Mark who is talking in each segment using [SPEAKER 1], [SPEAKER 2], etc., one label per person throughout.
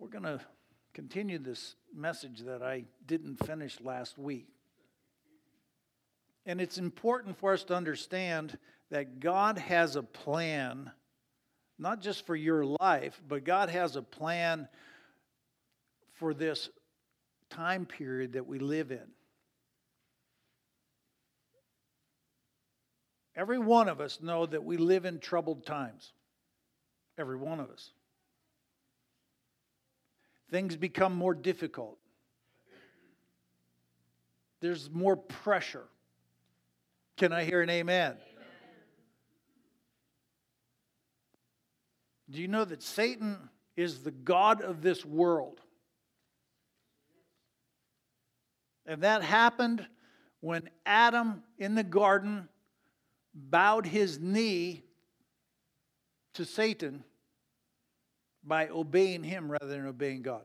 [SPEAKER 1] We're going to continue this message that I didn't finish last week. And it's important for us to understand that God has a plan, not just for your life, but God has a plan for this time period that we live in. Every one of us know that we live in troubled times. Every one of us. Things become more difficult. There's more pressure. Can I hear an amen? amen? Do you know that Satan is the God of this world? And that happened when Adam in the garden bowed his knee to Satan by obeying him rather than obeying God.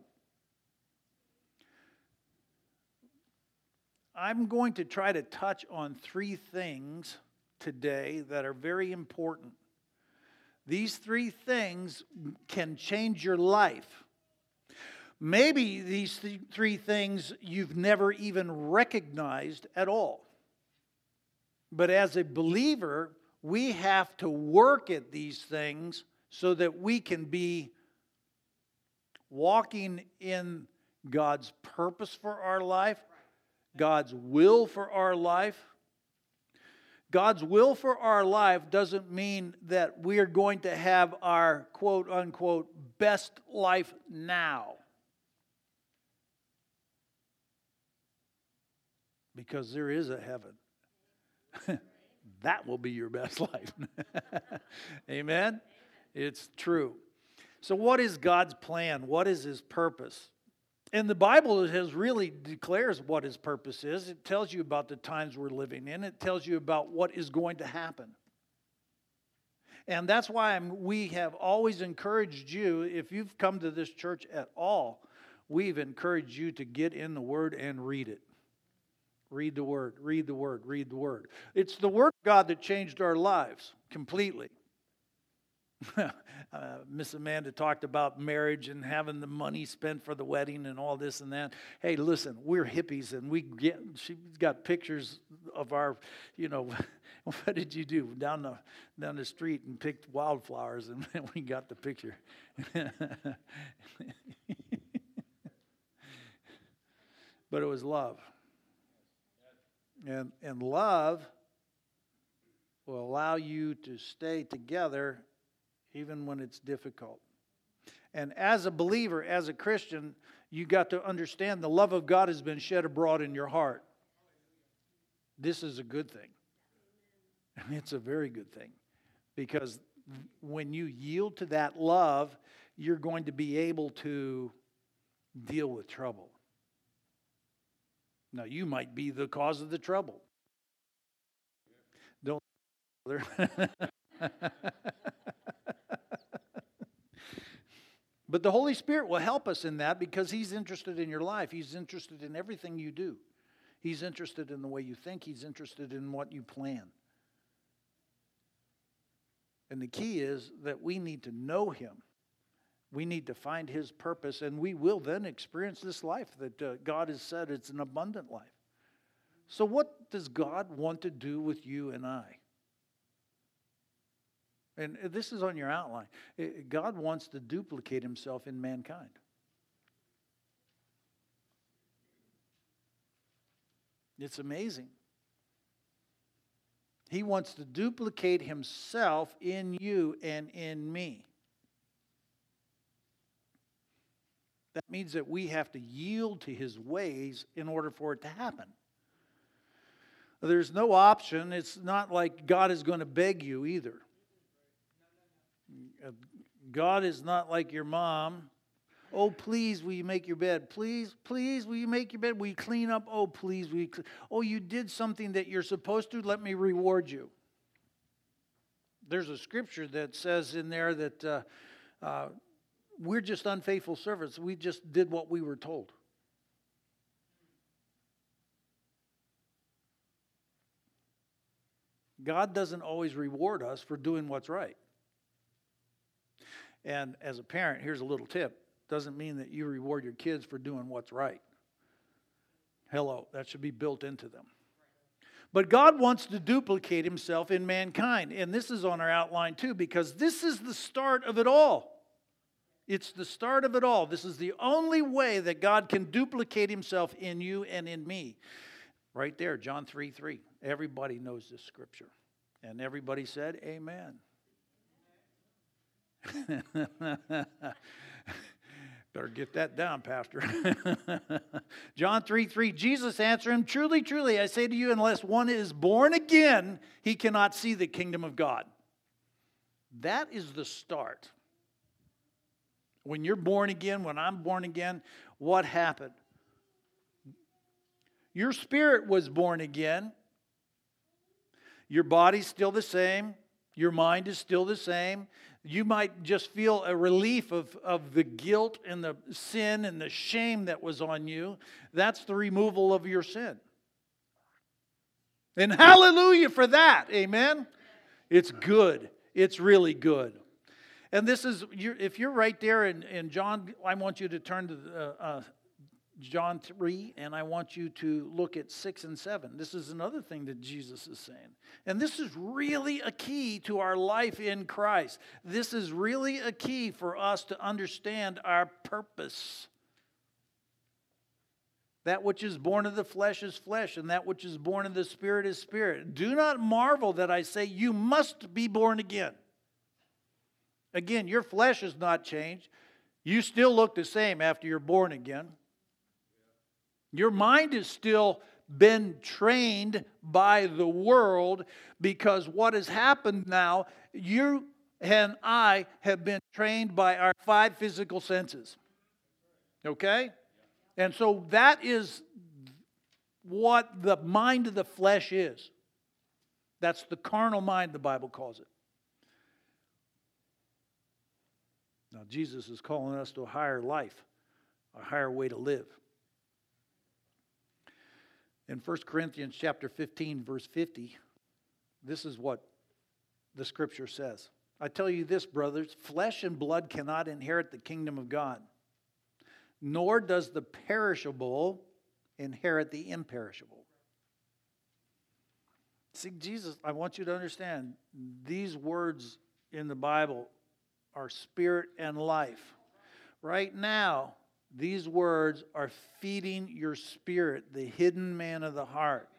[SPEAKER 1] I'm going to try to touch on three things today that are very important. These three things can change your life. Maybe these th- three things you've never even recognized at all. But as a believer, we have to work at these things so that we can be walking in God's purpose for our life, God's will for our life. God's will for our life doesn't mean that we are going to have our quote unquote best life now. Because there is a heaven. that will be your best life. Amen? It's true. So, what is God's plan? What is His purpose? And the Bible has really declares what His purpose is. It tells you about the times we're living in. It tells you about what is going to happen. And that's why I'm, we have always encouraged you, if you've come to this church at all, we've encouraged you to get in the Word and read it. Read the Word, read the Word, read the Word. It's the Word of God that changed our lives completely. uh, Miss Amanda talked about marriage and having the money spent for the wedding and all this and that. Hey, listen, we're hippies and we get, she's got pictures of our, you know, what did you do? Down the, down the street and picked wildflowers and we got the picture. but it was love. And, and love will allow you to stay together even when it's difficult. And as a believer, as a Christian, you got to understand the love of God has been shed abroad in your heart. This is a good thing. And It's a very good thing because when you yield to that love, you're going to be able to deal with trouble. Now, you might be the cause of the trouble. Don't. But the Holy Spirit will help us in that because He's interested in your life. He's interested in everything you do. He's interested in the way you think. He's interested in what you plan. And the key is that we need to know Him. We need to find His purpose, and we will then experience this life that uh, God has said it's an abundant life. So, what does God want to do with you and I? And this is on your outline. God wants to duplicate himself in mankind. It's amazing. He wants to duplicate himself in you and in me. That means that we have to yield to his ways in order for it to happen. There's no option. It's not like God is going to beg you either. God is not like your mom. Oh, please, will you make your bed? Please, please, will you make your bed? Will you clean up? Oh, please, will you? Clean? Oh, you did something that you're supposed to. Let me reward you. There's a scripture that says in there that uh, uh, we're just unfaithful servants. We just did what we were told. God doesn't always reward us for doing what's right. And as a parent, here's a little tip doesn't mean that you reward your kids for doing what's right. Hello, that should be built into them. But God wants to duplicate himself in mankind. And this is on our outline too, because this is the start of it all. It's the start of it all. This is the only way that God can duplicate himself in you and in me. Right there, John 3 3. Everybody knows this scripture. And everybody said, Amen. Better get that down, Pastor. John 3 3, Jesus answered him, Truly, truly, I say to you, unless one is born again, he cannot see the kingdom of God. That is the start. When you're born again, when I'm born again, what happened? Your spirit was born again. Your body's still the same. Your mind is still the same. You might just feel a relief of, of the guilt and the sin and the shame that was on you. That's the removal of your sin. And hallelujah for that. Amen. It's good. It's really good. And this is, if you're right there in, in John, I want you to turn to uh, uh, John 3, and I want you to look at 6 and 7. This is another thing that Jesus is saying. And this is really a key to our life in Christ. This is really a key for us to understand our purpose. That which is born of the flesh is flesh, and that which is born of the spirit is spirit. Do not marvel that I say you must be born again. Again, your flesh has not changed. You still look the same after you're born again. Your mind has still been trained by the world because what has happened now, you and I have been trained by our five physical senses. Okay? And so that is what the mind of the flesh is. That's the carnal mind, the Bible calls it. Now, Jesus is calling us to a higher life, a higher way to live. In 1 Corinthians chapter 15 verse 50, this is what the scripture says. I tell you this, brothers, flesh and blood cannot inherit the kingdom of God, nor does the perishable inherit the imperishable. See, Jesus, I want you to understand these words in the Bible are spirit and life. Right now, these words are feeding your spirit, the hidden man of the heart.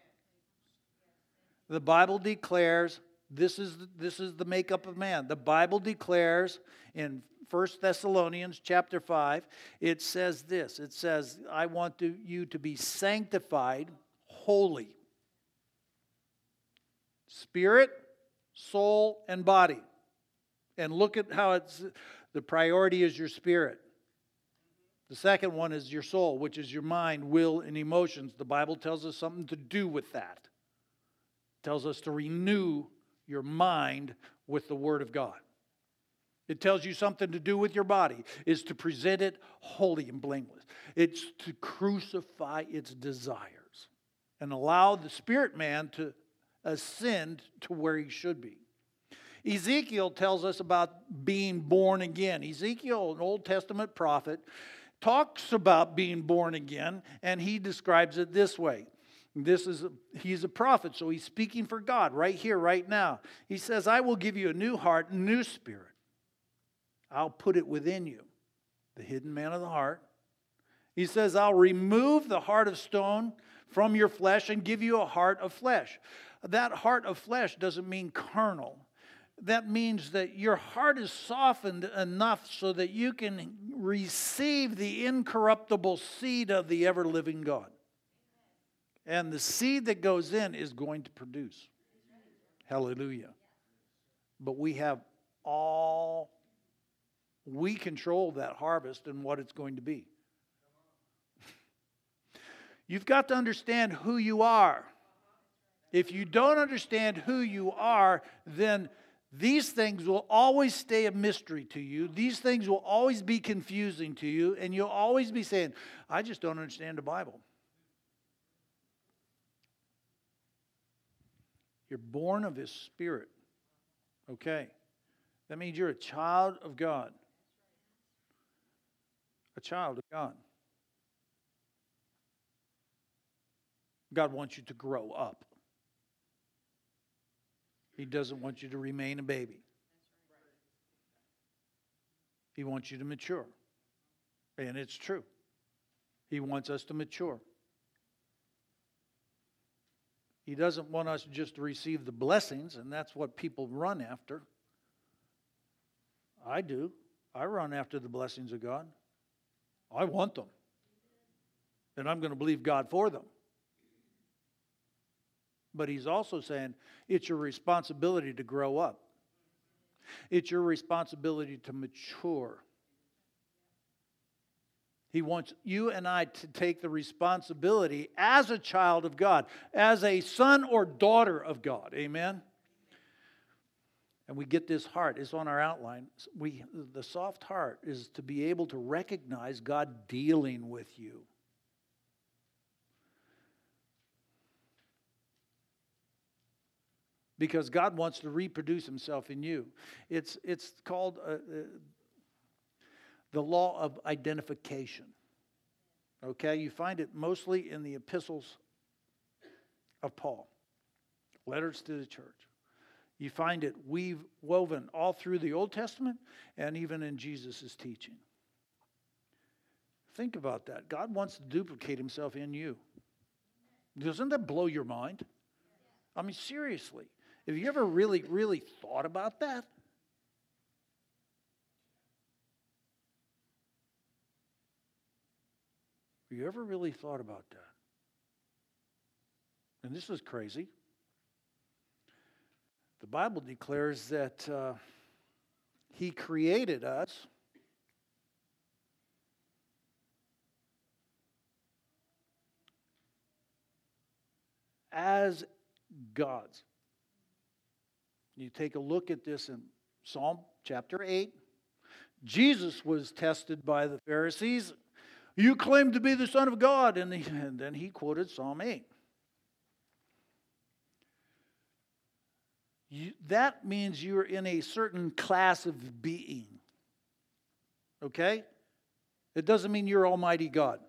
[SPEAKER 1] The Bible declares this is, this is the makeup of man. The Bible declares in 1 Thessalonians chapter 5, it says this it says, I want to, you to be sanctified, holy. Spirit, soul, and body. And look at how it's the priority is your spirit. The second one is your soul, which is your mind, will, and emotions. The Bible tells us something to do with that. It tells us to renew your mind with the Word of God. It tells you something to do with your body, is to present it holy and blameless. It's to crucify its desires and allow the spirit man to ascend to where he should be. Ezekiel tells us about being born again. Ezekiel, an Old Testament prophet, talks about being born again, and he describes it this way. This is he's a prophet, so he's speaking for God right here, right now. He says, I will give you a new heart, new spirit. I'll put it within you, the hidden man of the heart. He says, I'll remove the heart of stone from your flesh and give you a heart of flesh. That heart of flesh doesn't mean carnal that means that your heart is softened enough so that you can receive the incorruptible seed of the ever living God. And the seed that goes in is going to produce. Hallelujah. But we have all, we control that harvest and what it's going to be. You've got to understand who you are. If you don't understand who you are, then these things will always stay a mystery to you. These things will always be confusing to you, and you'll always be saying, I just don't understand the Bible. You're born of His Spirit. Okay. That means you're a child of God. a child of God. God wants you to grow up. He doesn't want you to remain a baby. He wants you to mature. And it's true. He wants us to mature. He doesn't want us just to receive the blessings, and that's what people run after. I do. I run after the blessings of God. I want them. And I'm going to believe God for them. But he's also saying it's your responsibility to grow up, it's your responsibility to mature. He wants you and I to take the responsibility as a child of God, as a son or daughter of God. Amen? And we get this heart, it's on our outline. We, the soft heart is to be able to recognize God dealing with you. Because God wants to reproduce himself in you. It's, it's called uh, uh, the law of identification. Okay, you find it mostly in the epistles of Paul, letters to the church. You find it weave, woven all through the Old Testament and even in Jesus' teaching. Think about that. God wants to duplicate himself in you. Doesn't that blow your mind? I mean, seriously. Have you ever really, really thought about that? Have you ever really thought about that? And this is crazy. The Bible declares that uh, He created us. As gods. You take a look at this in Psalm chapter 8. Jesus was tested by the Pharisees. You claim to be the Son of God. And, and then he quoted Psalm 8. You, that means you're in a certain class of being. Okay? It doesn't mean you're Almighty God.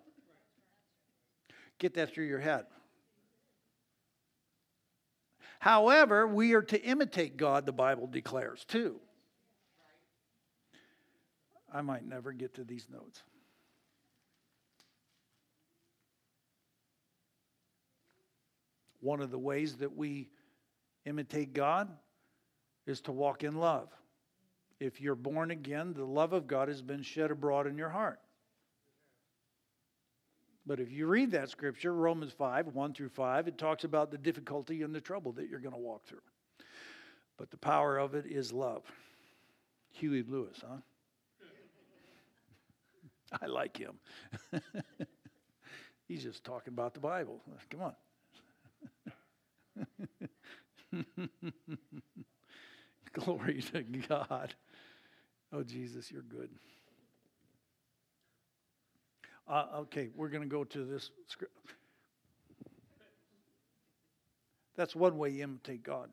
[SPEAKER 1] Get that through your head. However, we are to imitate God, the Bible declares, too. I might never get to these notes. One of the ways that we imitate God is to walk in love. If you're born again, the love of God has been shed abroad in your heart. But if you read that scripture, Romans 5, 1 through 5, it talks about the difficulty and the trouble that you're going to walk through. But the power of it is love. Huey Lewis, huh? I like him. He's just talking about the Bible. Come on. Glory to God. Oh, Jesus, you're good. Uh, okay, we're going to go to this script. That's one way you imitate God.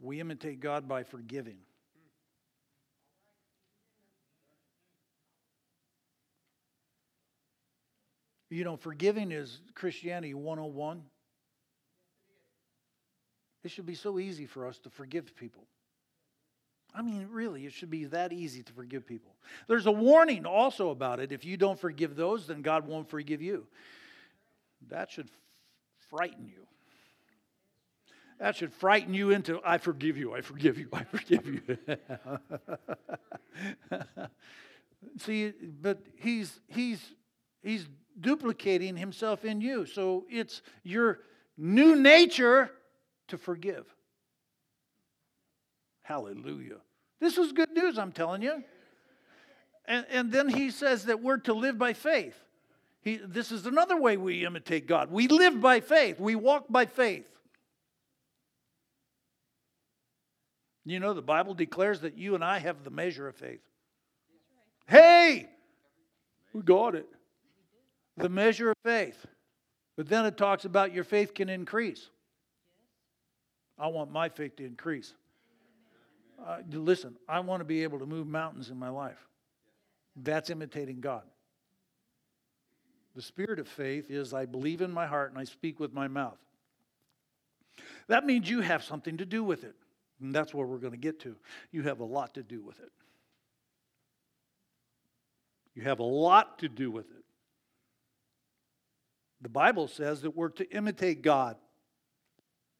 [SPEAKER 1] We imitate God by forgiving. You know, forgiving is Christianity 101. It should be so easy for us to forgive people. I mean, really, it should be that easy to forgive people. There's a warning also about it. If you don't forgive those, then God won't forgive you. That should frighten you. That should frighten you into, I forgive you, I forgive you, I forgive you. See, but he's, he's, he's duplicating himself in you. So it's your new nature to forgive. Hallelujah. This is good news, I'm telling you. And, and then he says that we're to live by faith. He, this is another way we imitate God. We live by faith, we walk by faith. You know, the Bible declares that you and I have the measure of faith. Hey, we got it. The measure of faith. But then it talks about your faith can increase. I want my faith to increase. Uh, listen, I want to be able to move mountains in my life. That's imitating God. The spirit of faith is I believe in my heart and I speak with my mouth. That means you have something to do with it. And that's where we're going to get to. You have a lot to do with it. You have a lot to do with it. The Bible says that we're to imitate God.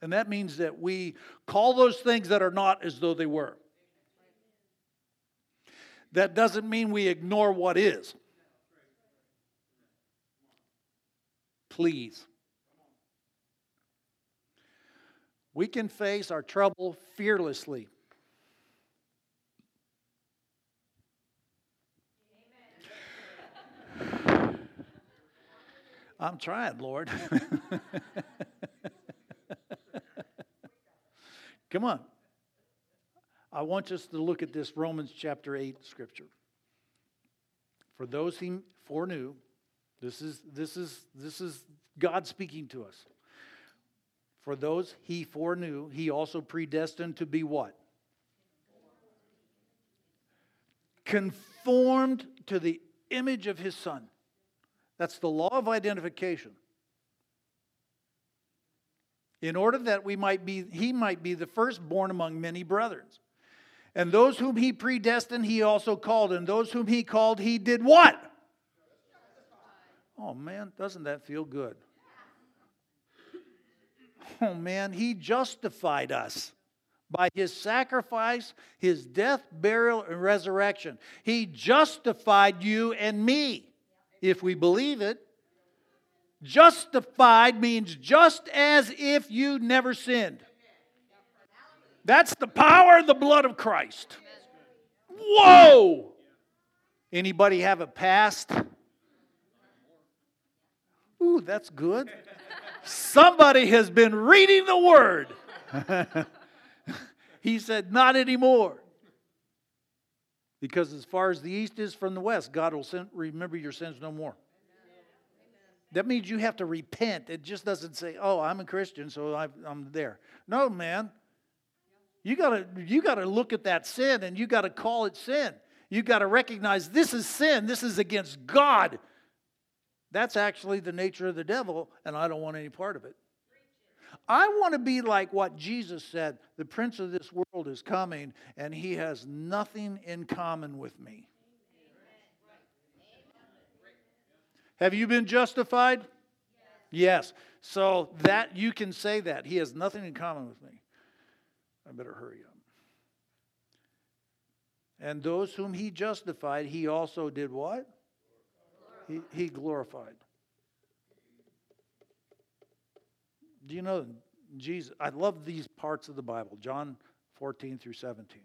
[SPEAKER 1] And that means that we call those things that are not as though they were. That doesn't mean we ignore what is. Please. We can face our trouble fearlessly. I'm trying, Lord. Come on. I want us to look at this Romans chapter 8 scripture. For those he foreknew, this is, this is, this is God speaking to us. For those he foreknew, he also predestined to be what? Conformed to the image of his son. That's the law of identification. In order that we might be, he might be the firstborn among many brothers. And those whom he predestined, he also called. And those whom he called, he did what? Oh man, doesn't that feel good? Oh man, he justified us by his sacrifice, his death, burial, and resurrection. He justified you and me, if we believe it. Justified means just as if you never sinned. That's the power of the blood of Christ. Whoa! Anybody have a past? Ooh, that's good. Somebody has been reading the word. he said, Not anymore. Because as far as the east is from the west, God will send, remember your sins no more. That means you have to repent. It just doesn't say, "Oh, I'm a Christian, so I'm there." No, man. You gotta you gotta look at that sin and you gotta call it sin. You gotta recognize this is sin. This is against God. That's actually the nature of the devil, and I don't want any part of it. I want to be like what Jesus said the prince of this world is coming, and he has nothing in common with me. Have you been justified? Yes. So that you can say that. He has nothing in common with me. I better hurry up. And those whom he justified, he also did what? he, he glorified. Do you know Jesus? I love these parts of the Bible, John 14 through 17.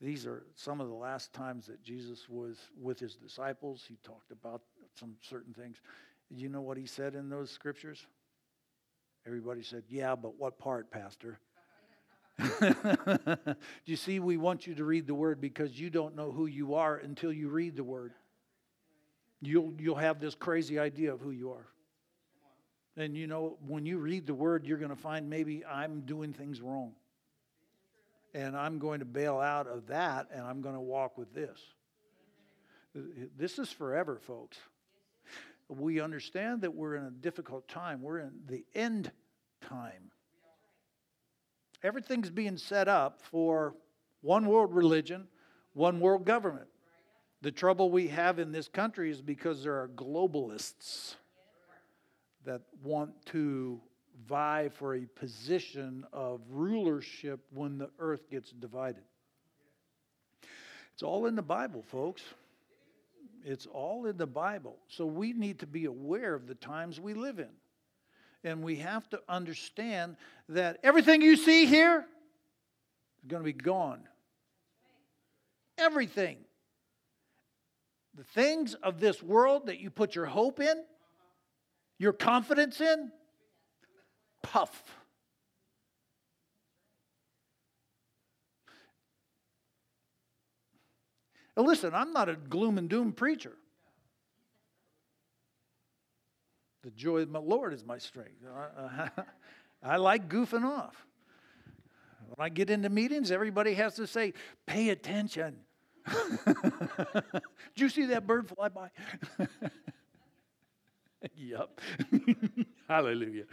[SPEAKER 1] These are some of the last times that Jesus was with his disciples. He talked about some certain things. You know what he said in those scriptures? Everybody said, Yeah, but what part, Pastor? Do you see, we want you to read the word because you don't know who you are until you read the word you'll, you'll have this crazy idea of who you are. And you know, when you read the word, you're going to find maybe I'm doing things wrong. And I'm going to bail out of that and I'm going to walk with this. This is forever, folks. We understand that we're in a difficult time. We're in the end time. Everything's being set up for one world religion, one world government. The trouble we have in this country is because there are globalists that want to vie for a position of rulership when the earth gets divided. It's all in the Bible, folks. It's all in the Bible. So we need to be aware of the times we live in. And we have to understand that everything you see here is going to be gone. Everything the things of this world that you put your hope in, your confidence in, puff. Now listen, I'm not a gloom and doom preacher. The joy of my Lord is my strength. I, like goofing off. When I get into meetings, everybody has to say, pay attention. Did you see that bird fly by? yep. Hallelujah.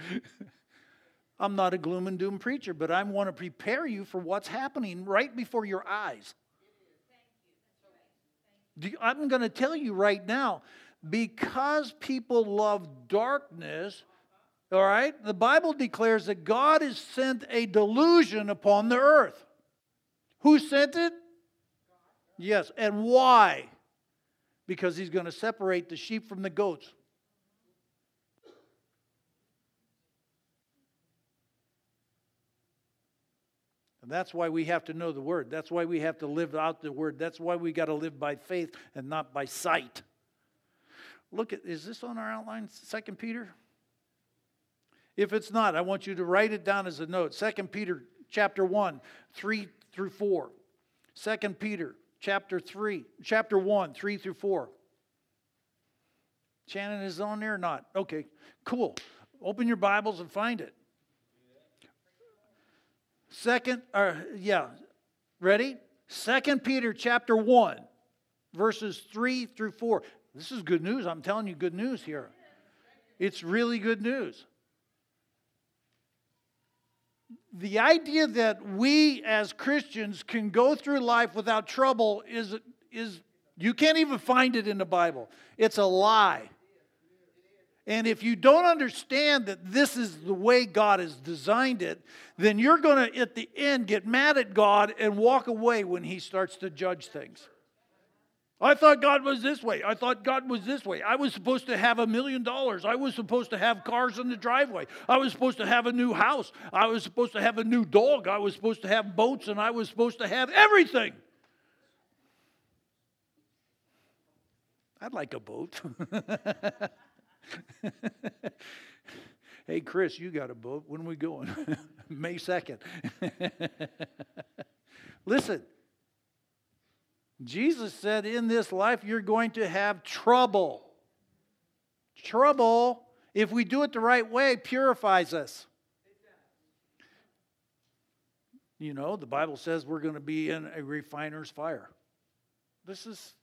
[SPEAKER 1] I'm not a gloom and doom preacher, but I want to prepare you for what's happening right before your eyes. I'm going to tell you right now because people love darkness, all right, the Bible declares that God has sent a delusion upon the earth. Who sent it? Yes. And why? Because he's going to separate the sheep from the goats. And that's why we have to know the word. That's why we have to live out the word. That's why we got to live by faith and not by sight. Look at is this on our outline? Second Peter? If it's not, I want you to write it down as a note. Second Peter chapter 1, 3 through 4. Second Peter chapter 3, chapter 1, 3 through 4. Shannon is on there or not? Okay, cool. Open your Bibles and find it. Second, or yeah, ready? Second Peter chapter 1, verses 3 through 4. This is good news. I'm telling you good news here. It's really good news. The idea that we as Christians can go through life without trouble is, is you can't even find it in the Bible. It's a lie. And if you don't understand that this is the way God has designed it, then you're going to, at the end, get mad at God and walk away when He starts to judge things. I thought God was this way. I thought God was this way. I was supposed to have a million dollars. I was supposed to have cars in the driveway. I was supposed to have a new house. I was supposed to have a new dog. I was supposed to have boats and I was supposed to have everything. I'd like a boat. hey, Chris, you got a boat. When are we going? May 2nd. Listen, Jesus said, In this life, you're going to have trouble. Trouble, if we do it the right way, purifies us. You know, the Bible says we're going to be in a refiner's fire. This is,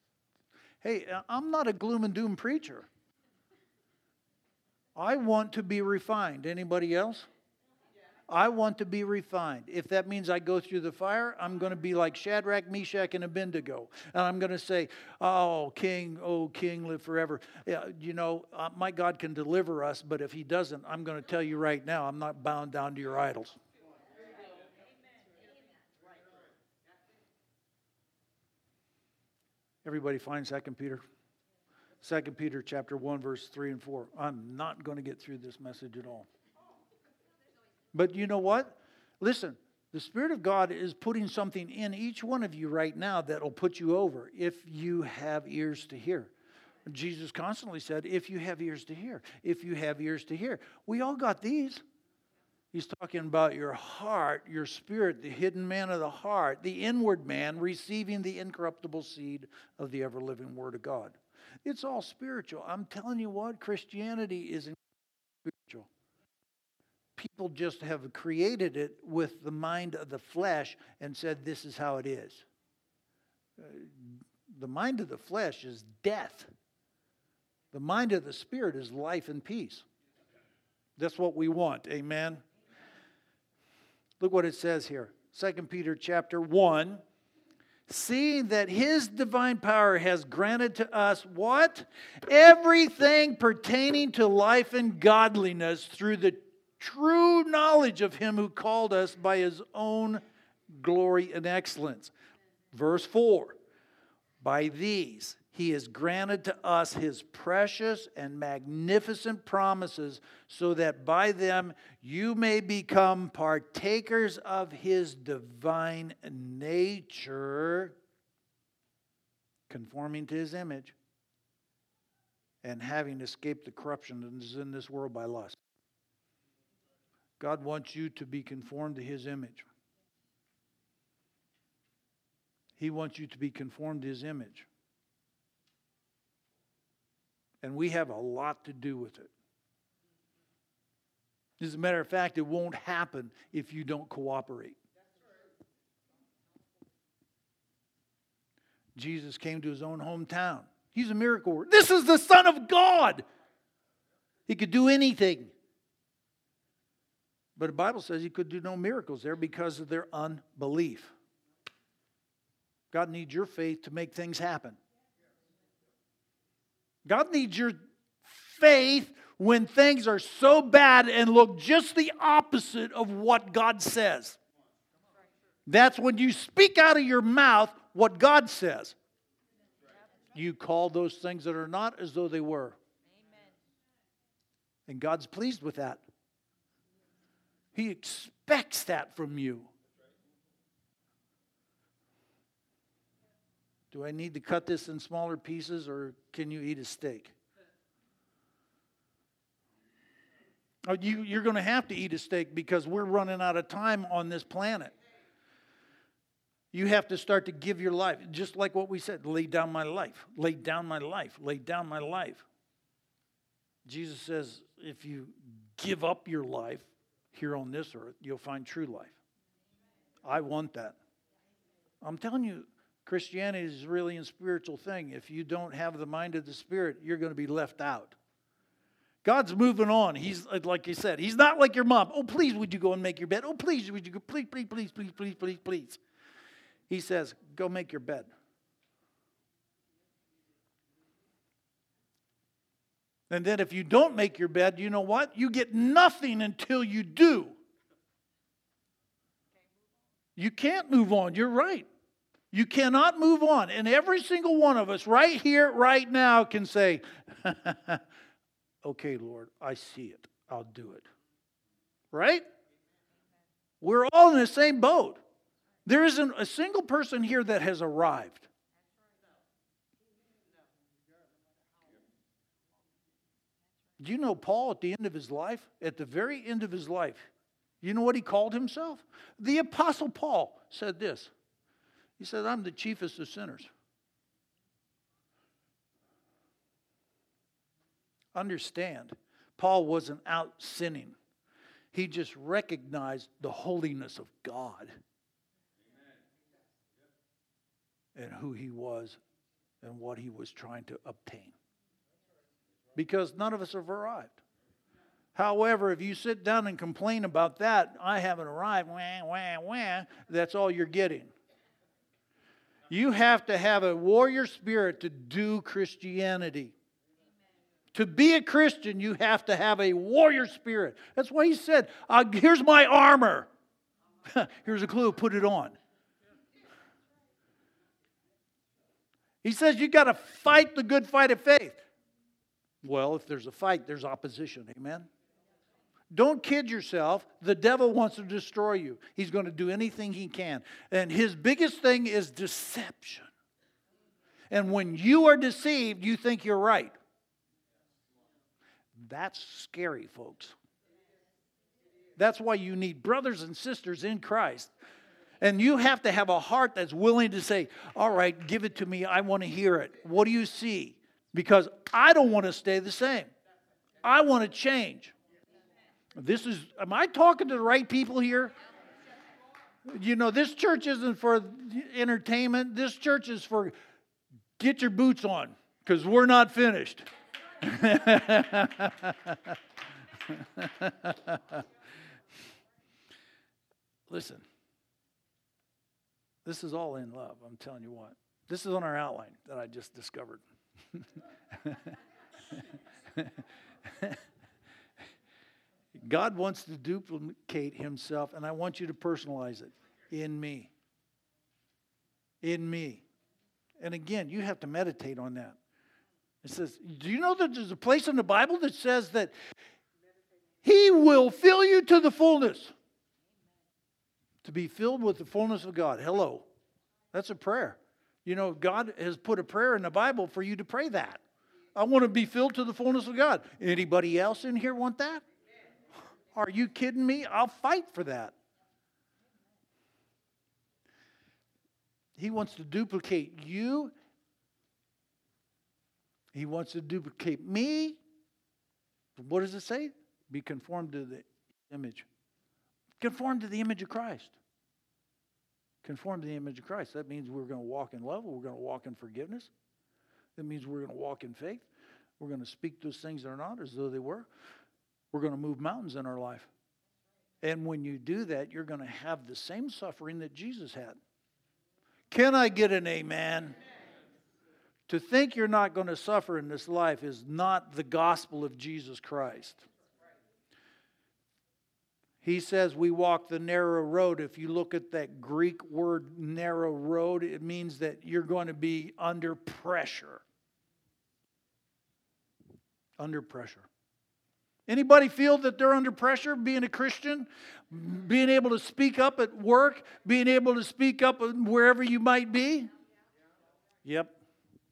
[SPEAKER 1] hey, I'm not a gloom and doom preacher. I want to be refined. Anybody else? I want to be refined. If that means I go through the fire, I'm going to be like Shadrach, Meshach, and Abednego. And I'm going to say, Oh, King, oh, King, live forever. Yeah, you know, uh, my God can deliver us, but if He doesn't, I'm going to tell you right now, I'm not bound down to your idols. Everybody find Second Peter? 2 Peter chapter 1 verse 3 and 4. I'm not going to get through this message at all. But you know what? Listen, the Spirit of God is putting something in each one of you right now that'll put you over if you have ears to hear. Jesus constantly said, if you have ears to hear, if you have ears to hear. We all got these. He's talking about your heart, your spirit, the hidden man of the heart, the inward man receiving the incorruptible seed of the ever living Word of God. It's all spiritual. I'm telling you what, Christianity is spiritual. People just have created it with the mind of the flesh and said, this is how it is. Uh, the mind of the flesh is death. The mind of the spirit is life and peace. That's what we want. Amen. Look what it says here. 2 Peter chapter 1 seeing that his divine power has granted to us what? Everything pertaining to life and godliness through the true knowledge of him who called us by his own glory and excellence. Verse 4 By these he has granted to us his precious and magnificent promises, so that by them you may become partakers of his divine nature, conforming to his image, and having escaped the corruption that is in this world by lust. God wants you to be conformed to his image. He wants you to be conformed to his image. And we have a lot to do with it. As a matter of fact, it won't happen if you don't cooperate. Jesus came to his own hometown. He's a miracle worker. This is the Son of God. He could do anything. But the Bible says he could do no miracles there because of their unbelief. God needs your faith to make things happen. God needs your faith when things are so bad and look just the opposite of what God says. That's when you speak out of your mouth what God says. You call those things that are not as though they were. And God's pleased with that. He expects that from you. Do I need to cut this in smaller pieces or can you eat a steak? Oh, you, you're going to have to eat a steak because we're running out of time on this planet. You have to start to give your life, just like what we said lay down my life, lay down my life, lay down my life. Jesus says, if you give up your life here on this earth, you'll find true life. I want that. I'm telling you, Christianity is really a spiritual thing. If you don't have the mind of the Spirit, you're going to be left out. God's moving on. He's like you said, he's not like your mom. Oh, please, would you go and make your bed? Oh, please, would you go? Please, please, please, please, please, please, please. He says, go make your bed. And then if you don't make your bed, you know what? You get nothing until you do. You can't move on. You're right. You cannot move on. And every single one of us, right here, right now, can say, Okay, Lord, I see it. I'll do it. Right? We're all in the same boat. There isn't a single person here that has arrived. Do you know Paul at the end of his life? At the very end of his life, you know what he called himself? The Apostle Paul said this. He said, I'm the chiefest of sinners. Understand, Paul wasn't out sinning. He just recognized the holiness of God and who he was and what he was trying to obtain. Because none of us have arrived. However, if you sit down and complain about that, I haven't arrived, wah, wah, wah, that's all you're getting. You have to have a warrior spirit to do Christianity. To be a Christian, you have to have a warrior spirit. That's why he said, uh, Here's my armor. Here's a clue, put it on. He says, You got to fight the good fight of faith. Well, if there's a fight, there's opposition. Amen? Don't kid yourself. The devil wants to destroy you. He's going to do anything he can. And his biggest thing is deception. And when you are deceived, you think you're right. That's scary, folks. That's why you need brothers and sisters in Christ. And you have to have a heart that's willing to say, All right, give it to me. I want to hear it. What do you see? Because I don't want to stay the same. I want to change. This is, am I talking to the right people here? You know, this church isn't for entertainment. This church is for get your boots on because we're not finished. Listen, this is all in love, I'm telling you what. This is on our outline that I just discovered. God wants to duplicate himself, and I want you to personalize it in me. In me. And again, you have to meditate on that. It says, Do you know that there's a place in the Bible that says that He will fill you to the fullness? To be filled with the fullness of God. Hello. That's a prayer. You know, God has put a prayer in the Bible for you to pray that. I want to be filled to the fullness of God. Anybody else in here want that? Are you kidding me? I'll fight for that. He wants to duplicate you he wants to duplicate me. What does it say? Be conformed to the image. Conform to the image of Christ. Conform to the image of Christ. That means we're going to walk in love, we're going to walk in forgiveness. That means we're going to walk in faith. We're going to speak those things that are not as though they were. We're going to move mountains in our life. And when you do that, you're going to have the same suffering that Jesus had. Can I get an amen? amen? To think you're not going to suffer in this life is not the gospel of Jesus Christ. He says we walk the narrow road. If you look at that Greek word narrow road, it means that you're going to be under pressure. Under pressure. Anybody feel that they're under pressure being a Christian? Being able to speak up at work, being able to speak up wherever you might be? Yep,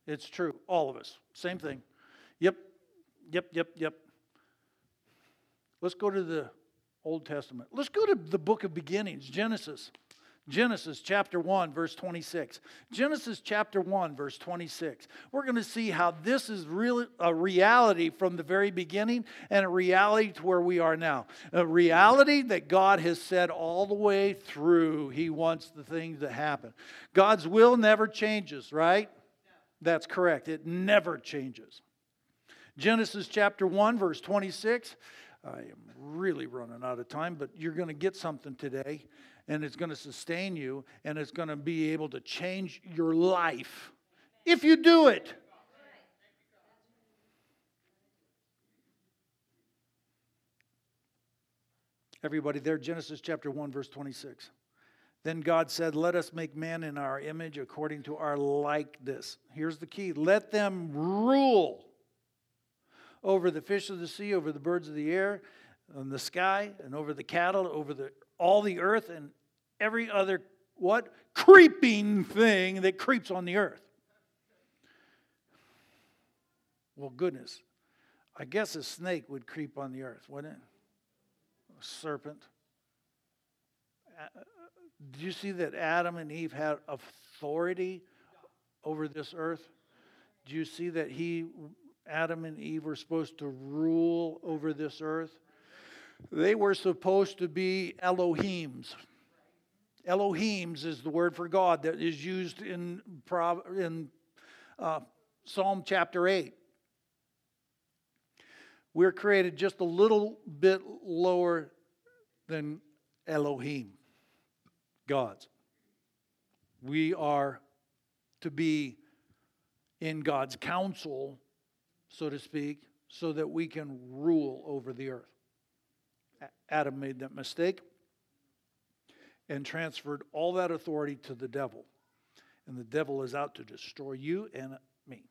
[SPEAKER 1] it's true. All of us. Same thing. Yep, yep, yep, yep. Let's go to the Old Testament. Let's go to the book of beginnings, Genesis. Genesis chapter 1, verse 26. Genesis chapter 1, verse 26. We're going to see how this is really a reality from the very beginning and a reality to where we are now. A reality that God has said all the way through. He wants the things to happen. God's will never changes, right? That's correct. It never changes. Genesis chapter 1, verse 26. I am really running out of time, but you're going to get something today, and it's going to sustain you, and it's going to be able to change your life if you do it. Everybody there, Genesis chapter 1, verse 26. Then God said, Let us make man in our image according to our likeness. Here's the key let them rule over the fish of the sea, over the birds of the air, and the sky, and over the cattle, over the, all the earth, and every other what? Creeping thing that creeps on the earth. Well, goodness. I guess a snake would creep on the earth, wouldn't it? A serpent. Uh, Do you see that Adam and Eve had authority over this earth? Do you see that he Adam and Eve were supposed to rule over this earth. They were supposed to be Elohims. Elohims is the word for God that is used in, in uh, Psalm chapter 8. We're created just a little bit lower than Elohim, gods. We are to be in God's counsel so to speak, so that we can rule over the earth. Adam made that mistake and transferred all that authority to the devil. And the devil is out to destroy you and me.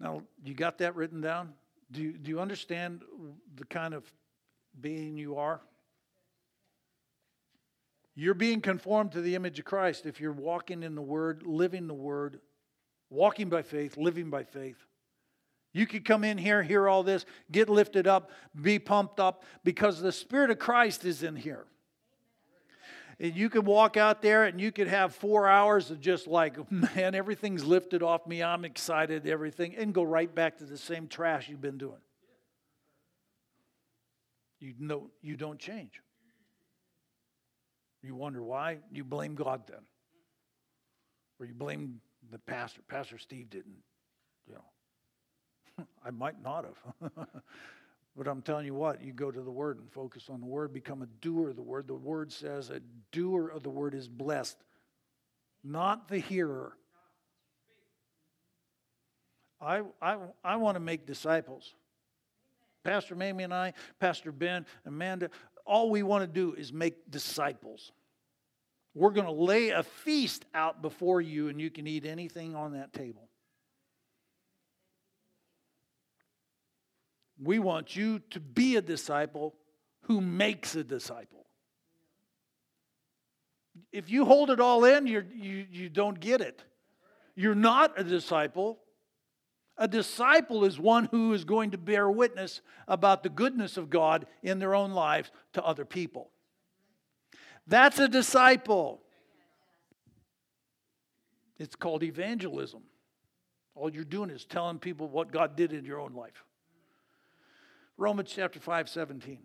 [SPEAKER 1] Now, you got that written down? Do you, do you understand the kind of being you are? You're being conformed to the image of Christ if you're walking in the Word, living the Word, walking by faith, living by faith. You could come in here, hear all this, get lifted up, be pumped up because the Spirit of Christ is in here. And you could walk out there and you could have four hours of just like, man, everything's lifted off me. I'm excited, everything, and go right back to the same trash you've been doing. You know you don't change. You wonder why? You blame God then. Or you blame the pastor, Pastor Steve didn't, you know. I might not have. but I'm telling you what, you go to the Word and focus on the Word, become a doer of the Word. The Word says a doer of the Word is blessed, not the hearer. I, I, I want to make disciples. Pastor Mamie and I, Pastor Ben, Amanda, all we want to do is make disciples. We're going to lay a feast out before you, and you can eat anything on that table. We want you to be a disciple who makes a disciple. If you hold it all in, you're, you, you don't get it. You're not a disciple. A disciple is one who is going to bear witness about the goodness of God in their own lives to other people. That's a disciple. It's called evangelism. All you're doing is telling people what God did in your own life. Romans chapter 5, 17.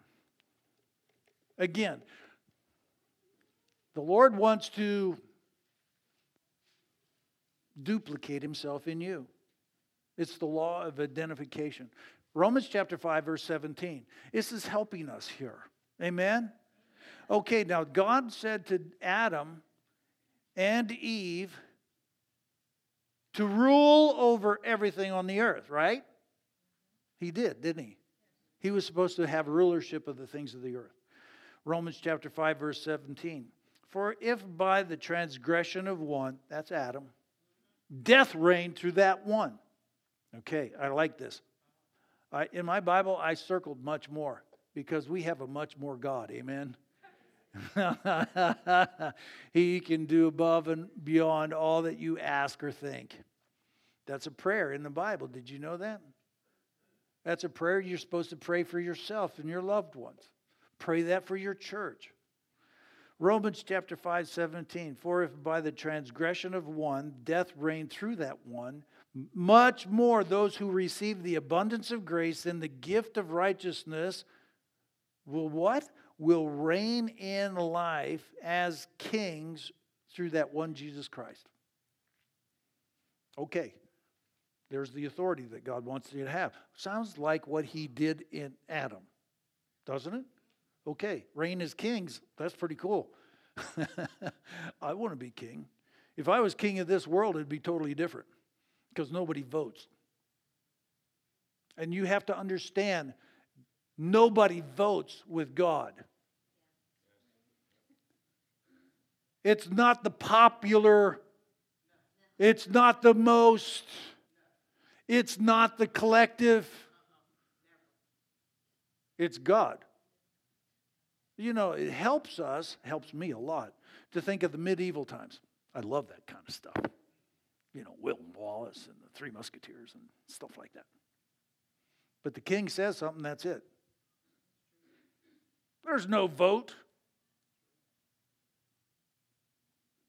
[SPEAKER 1] Again, The Lord wants to duplicate himself in you. It's the law of identification. Romans chapter 5, verse 17. This is helping us here. Amen? Okay, now God said to Adam and Eve to rule over everything on the earth, right? He did, didn't he? He was supposed to have rulership of the things of the earth. Romans chapter 5, verse 17. For if by the transgression of one, that's Adam, death reigned through that one. Okay, I like this. I, in my Bible, I circled much more because we have a much more God. Amen. he can do above and beyond all that you ask or think. That's a prayer in the Bible. Did you know that? That's a prayer you're supposed to pray for yourself and your loved ones. Pray that for your church. Romans chapter 5, 17. For if by the transgression of one death reigned through that one, much more those who receive the abundance of grace and the gift of righteousness will what? Will reign in life as kings through that one Jesus Christ. Okay, there's the authority that God wants you to have. Sounds like what he did in Adam, doesn't it? Okay, reign as kings. That's pretty cool. I want to be king. If I was king of this world, it'd be totally different because nobody votes. And you have to understand nobody votes with God. It's not the popular, it's not the most, it's not the collective, it's God. You know, it helps us, helps me a lot, to think of the medieval times. I love that kind of stuff. You know, William Wallace and the Three Musketeers and stuff like that. But the king says something, that's it. There's no vote.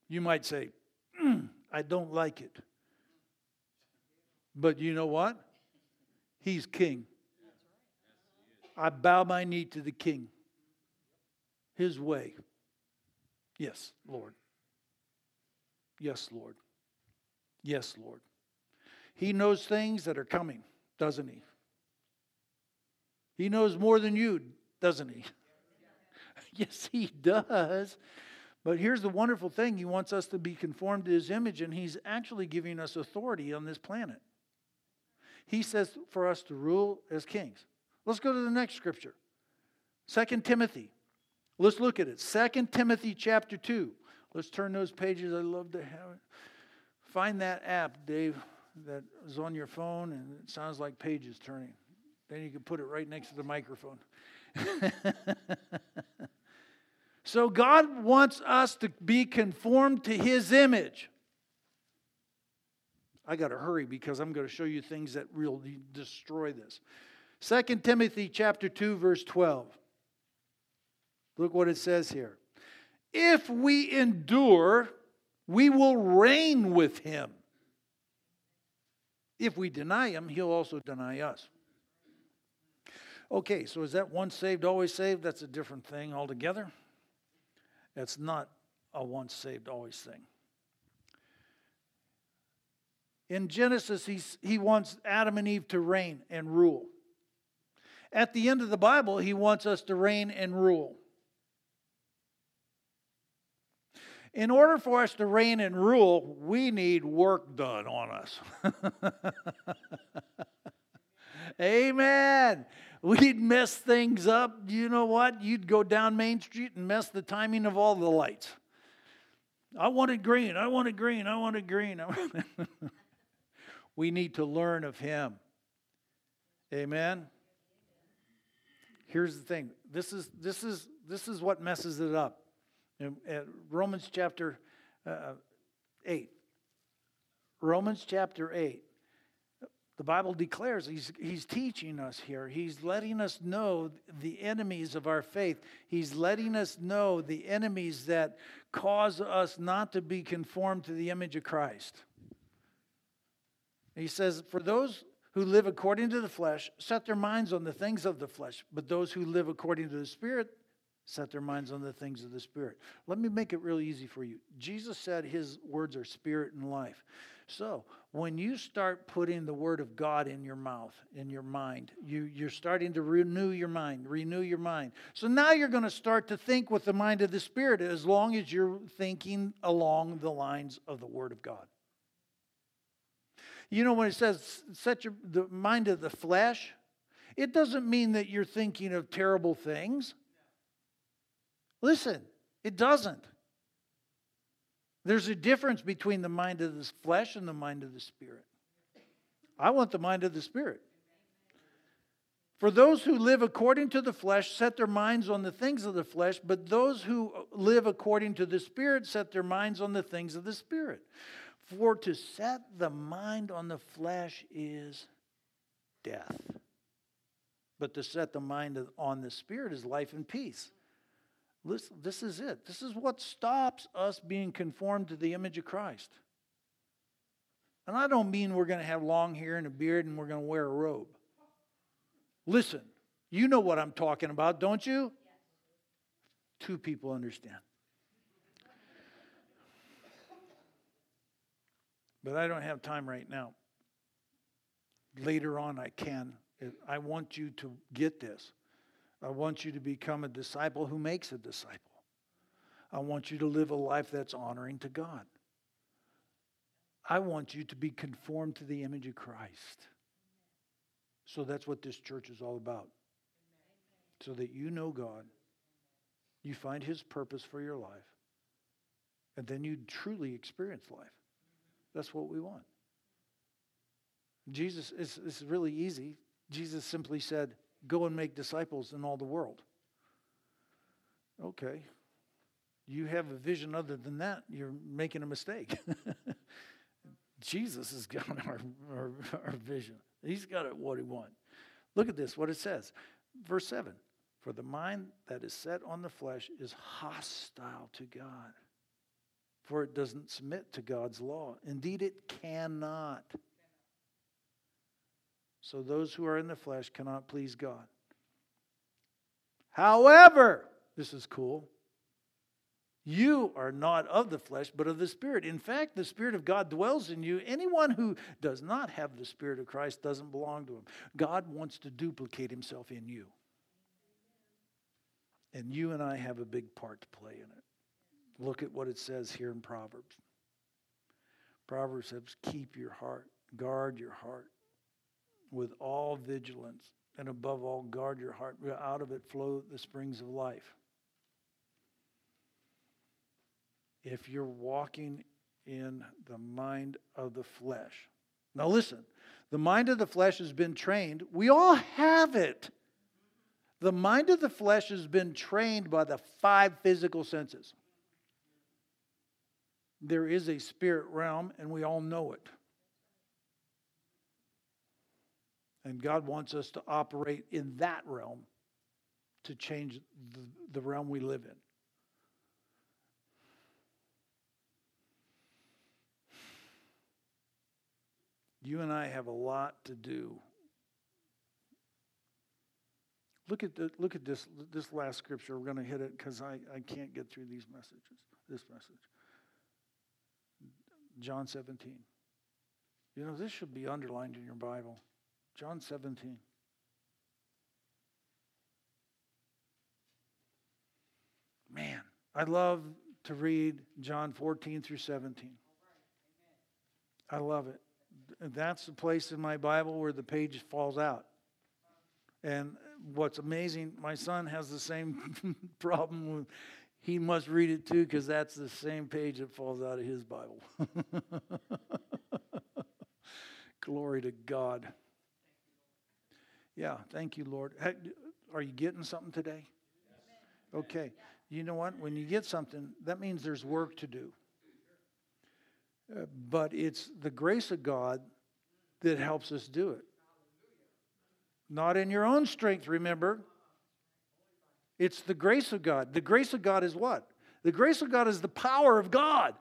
[SPEAKER 1] You might say, mm, I don't like it. But you know what? He's king. I bow my knee to the king his way. Yes, Lord. Yes, Lord. Yes, Lord. He knows things that are coming, doesn't he? He knows more than you, doesn't he? yes, he does. But here's the wonderful thing He wants us to be conformed to His image, and He's actually giving us authority on this planet. He says for us to rule as kings. Let's go to the next scripture. Second Timothy Let's look at it. Second Timothy chapter 2. Let's turn those pages. I love to have it. Find that app, Dave, that is on your phone and it sounds like pages turning. Then you can put it right next to the microphone. so God wants us to be conformed to his image. I got to hurry because I'm going to show you things that really destroy this. Second Timothy chapter 2 verse 12. Look what it says here. If we endure, we will reign with him. If we deny him, he'll also deny us. Okay, so is that once saved, always saved? That's a different thing altogether. That's not a once saved, always thing. In Genesis, he's, he wants Adam and Eve to reign and rule. At the end of the Bible, he wants us to reign and rule. in order for us to reign and rule, we need work done on us. Amen. We'd mess things up. You know what? You'd go down Main Street and mess the timing of all the lights. I wanted green. I wanted green. I wanted green. we need to learn of Him. Amen. Here's the thing. This is this is this is what messes it up. In, Romans chapter uh, 8. Romans chapter 8. The Bible declares he's, he's teaching us here. He's letting us know the enemies of our faith. He's letting us know the enemies that cause us not to be conformed to the image of Christ. He says, For those who live according to the flesh set their minds on the things of the flesh, but those who live according to the Spirit set their minds on the things of the Spirit. Let me make it really easy for you. Jesus said his words are spirit and life. So, when you start putting the word of God in your mouth, in your mind, you, you're starting to renew your mind, renew your mind. So now you're going to start to think with the mind of the Spirit as long as you're thinking along the lines of the word of God. You know, when it says set your the mind of the flesh, it doesn't mean that you're thinking of terrible things. Listen, it doesn't. There's a difference between the mind of the flesh and the mind of the spirit. I want the mind of the spirit. For those who live according to the flesh set their minds on the things of the flesh, but those who live according to the Spirit set their minds on the things of the Spirit. For to set the mind on the flesh is death, but to set the mind on the Spirit is life and peace. Listen, this is it. This is what stops us being conformed to the image of Christ. And I don't mean we're going to have long hair and a beard and we're going to wear a robe. Listen, you know what I'm talking about, don't you? Two people understand. But I don't have time right now. Later on, I can. I want you to get this. I want you to become a disciple who makes a disciple. I want you to live a life that's honoring to God. I want you to be conformed to the image of Christ. So that's what this church is all about. So that you know God, you find His purpose for your life, and then you truly experience life. That's what we want. Jesus, it's, it's really easy. Jesus simply said, Go and make disciples in all the world. Okay. You have a vision other than that, you're making a mistake. Jesus has got our, our, our, vision. He's got it what he wants. Look at this, what it says. Verse 7 For the mind that is set on the flesh is hostile to God, for it doesn't submit to God's law. Indeed, it cannot. So those who are in the flesh cannot please God. However, this is cool. You are not of the flesh, but of the Spirit. In fact, the Spirit of God dwells in you. Anyone who does not have the Spirit of Christ doesn't belong to him. God wants to duplicate himself in you. And you and I have a big part to play in it. Look at what it says here in Proverbs. Proverbs says, Keep your heart, guard your heart with all vigilance, and above all, guard your heart. Out of it flow the springs of life. If you're walking in the mind of the flesh. Now, listen, the mind of the flesh has been trained. We all have it. The mind of the flesh has been trained by the five physical senses. There is a spirit realm, and we all know it. And God wants us to operate in that realm to change the, the realm we live in. You and I have a lot to do. Look at the, look at this this last scripture. We're going to hit it because I, I can't get through these messages. This message. John 17. You know, this should be underlined in your Bible. John 17. Man, I love to read John 14 through 17. I love it. That's the place in my Bible where the page falls out. And what's amazing, my son has the same problem. He must read it too because that's the same page that falls out of his Bible. Glory to God. Yeah, thank you, Lord. Are you getting something today? Okay. You know what? When you get something, that means there's work to do. Uh, but it's the grace of God that helps us do it. Not in your own strength, remember. It's the grace of God. The grace of God is what? The grace of God is the power of God.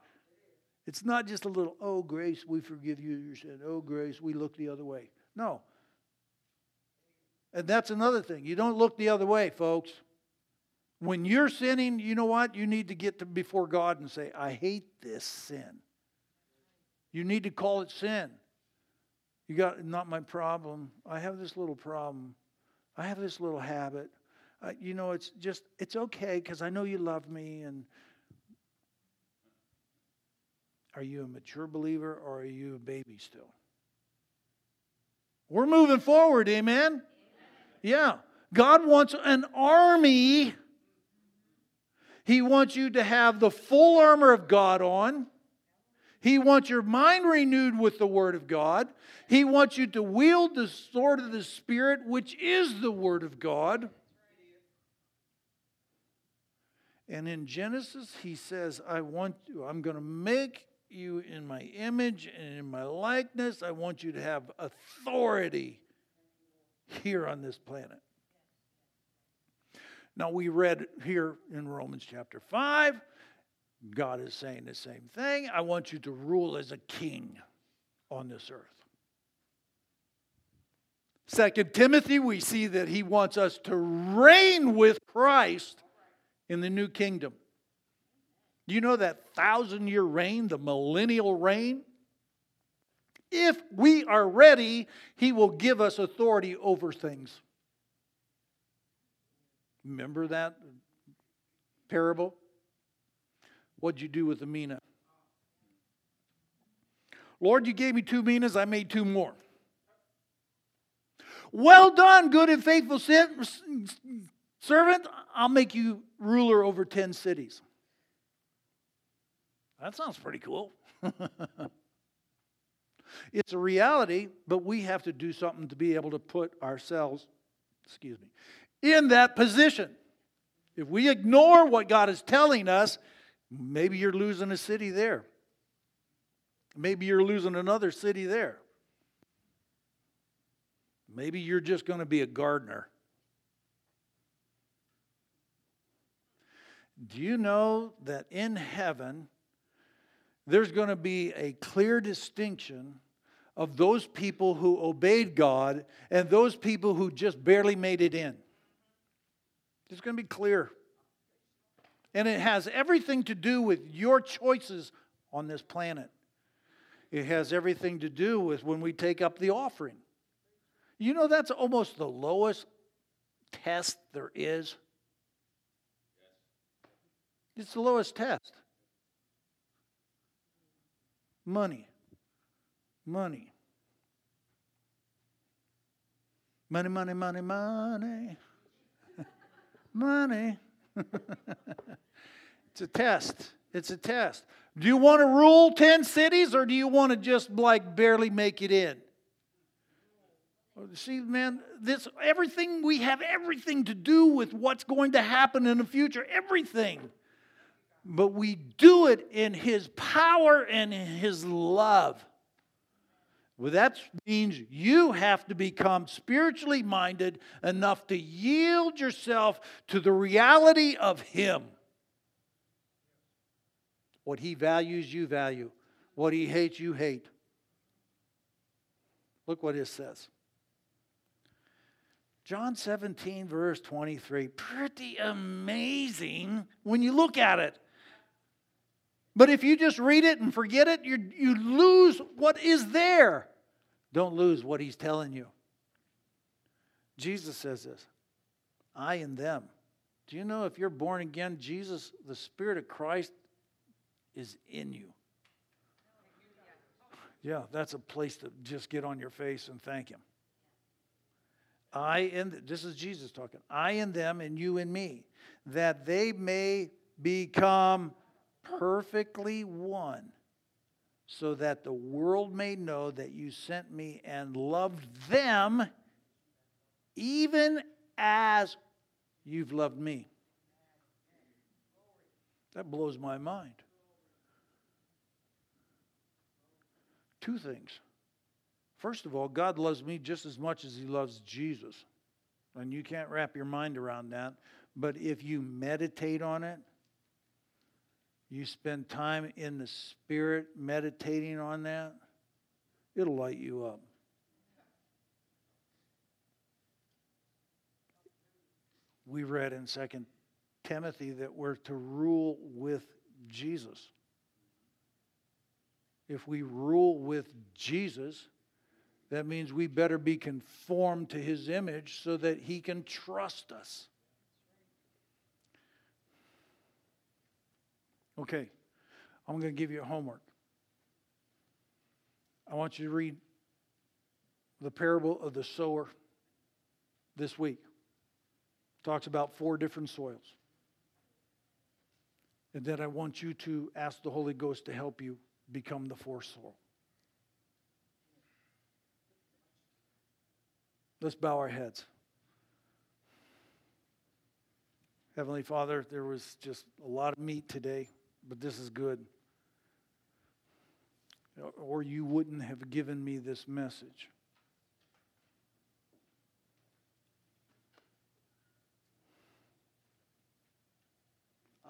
[SPEAKER 1] It's not just a little, oh, grace, we forgive you your sin. Oh, grace, we look the other way. No, and that's another thing. You don't look the other way, folks. When you're sinning, you know what? You need to get to before God and say, I hate this sin. You need to call it sin. You got, not my problem. I have this little problem. I have this little habit. Uh, you know, it's just, it's okay because I know you love me. And are you a mature believer or are you a baby still? We're moving forward, amen? amen? Yeah. God wants an army. He wants you to have the full armor of God on. He wants your mind renewed with the Word of God. He wants you to wield the sword of the Spirit, which is the Word of God. And in Genesis, he says, I want you, I'm going to make you in my image and in my likeness. I want you to have authority here on this planet. Now, we read here in Romans chapter 5 God is saying the same thing. I want you to rule as a king on this earth. Second Timothy, we see that he wants us to reign with Christ in the new kingdom. Do you know that thousand year reign, the millennial reign? If we are ready, he will give us authority over things. Remember that parable? What'd you do with the mina? Lord, you gave me two minas, I made two more. Well done, good and faithful servant. I'll make you ruler over 10 cities. That sounds pretty cool. it's a reality, but we have to do something to be able to put ourselves, excuse me, in that position. If we ignore what God is telling us, Maybe you're losing a city there. Maybe you're losing another city there. Maybe you're just going to be a gardener. Do you know that in heaven, there's going to be a clear distinction of those people who obeyed God and those people who just barely made it in? It's going to be clear. And it has everything to do with your choices on this planet. It has everything to do with when we take up the offering. You know, that's almost the lowest test there is. It's the lowest test. Money. Money. Money, money, money, money. money. It's a test. It's a test. Do you want to rule 10 cities or do you want to just like barely make it in? See, man, this everything we have everything to do with what's going to happen in the future, everything. But we do it in his power and in his love. Well, that means you have to become spiritually minded enough to yield yourself to the reality of him. What he values, you value. What he hates, you hate. Look what it says. John 17, verse 23. Pretty amazing when you look at it. But if you just read it and forget it, you, you lose what is there. Don't lose what he's telling you. Jesus says this I and them. Do you know if you're born again, Jesus, the Spirit of Christ, is in you. Yeah, that's a place to just get on your face and thank Him. I and this is Jesus talking. I and them and you and me, that they may become perfectly one, so that the world may know that you sent me and loved them even as you've loved me. That blows my mind. Two things. First of all, God loves me just as much as He loves Jesus. And you can't wrap your mind around that. But if you meditate on it, you spend time in the Spirit meditating on that, it'll light you up. We read in 2 Timothy that we're to rule with Jesus. If we rule with Jesus, that means we better be conformed to his image so that he can trust us. Okay, I'm going to give you a homework. I want you to read the parable of the sower this week. It Talks about four different soils. And then I want you to ask the Holy Ghost to help you become the fourth soil. Let's bow our heads. Heavenly Father, there was just a lot of meat today, but this is good. Or you wouldn't have given me this message.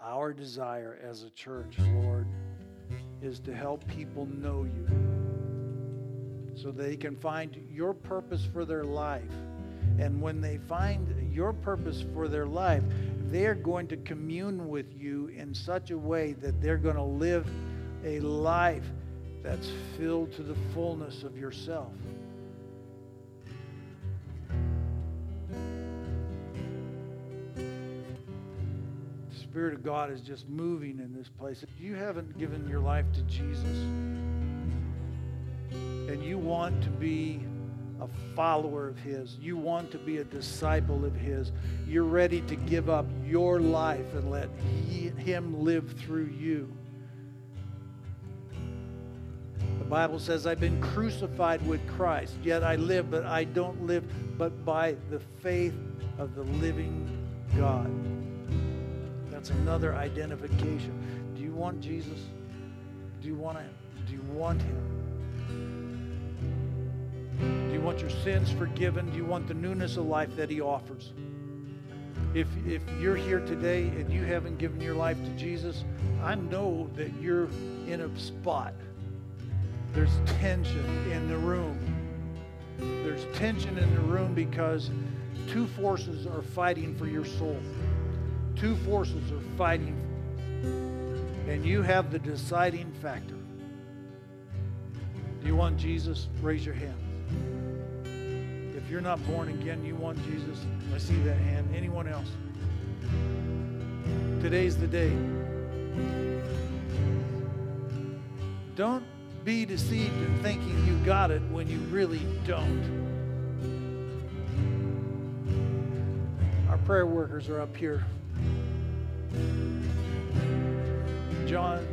[SPEAKER 1] Our desire as a church, Lord, is to help people know you so they can find your purpose for their life. And when they find your purpose for their life, they're going to commune with you in such a way that they're going to live a life that's filled to the fullness of yourself. The Spirit of God is just moving in this place. If you haven't given your life to Jesus, and you want to be a follower of His, you want to be a disciple of His, you're ready to give up your life and let he, Him live through you. The Bible says, I've been crucified with Christ, yet I live, but I don't live but by the faith of the living God. That's another identification. Do you want Jesus? Do you want him? Do you want him? Do you want your sins forgiven? Do you want the newness of life that He offers? If, if you're here today and you haven't given your life to Jesus, I know that you're in a spot. There's tension in the room. There's tension in the room because two forces are fighting for your soul. Two forces are fighting. And you have the deciding factor. Do you want Jesus? Raise your hand. If you're not born again, you want Jesus, I see that hand. Anyone else? Today's the day. Don't be deceived in thinking you got it when you really don't. Our prayer workers are up here. John,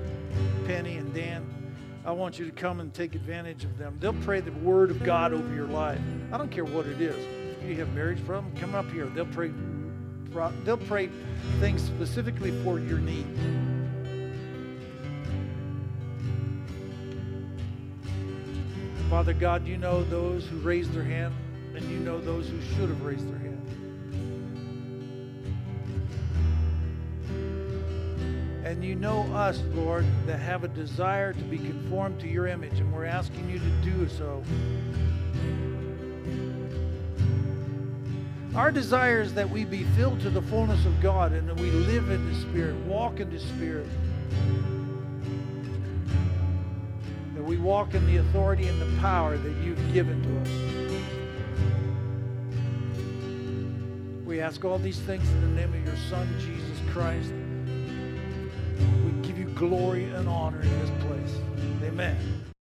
[SPEAKER 1] Penny, and Dan. I want you to come and take advantage of them. They'll pray the word of God over your life. I don't care what it is. If you have marriage problem, come up here. They'll pray. They'll pray things specifically for your need. Father God, you know those who raised their hand, and you know those who should have raised their hand. And you know us, Lord, that have a desire to be conformed to your image, and we're asking you to do so. Our desire is that we be filled to the fullness of God and that we live in the Spirit, walk in the Spirit. That we walk in the authority and the power that you've given to us. We ask all these things in the name of your Son, Jesus Christ glory and honor in this place. Amen.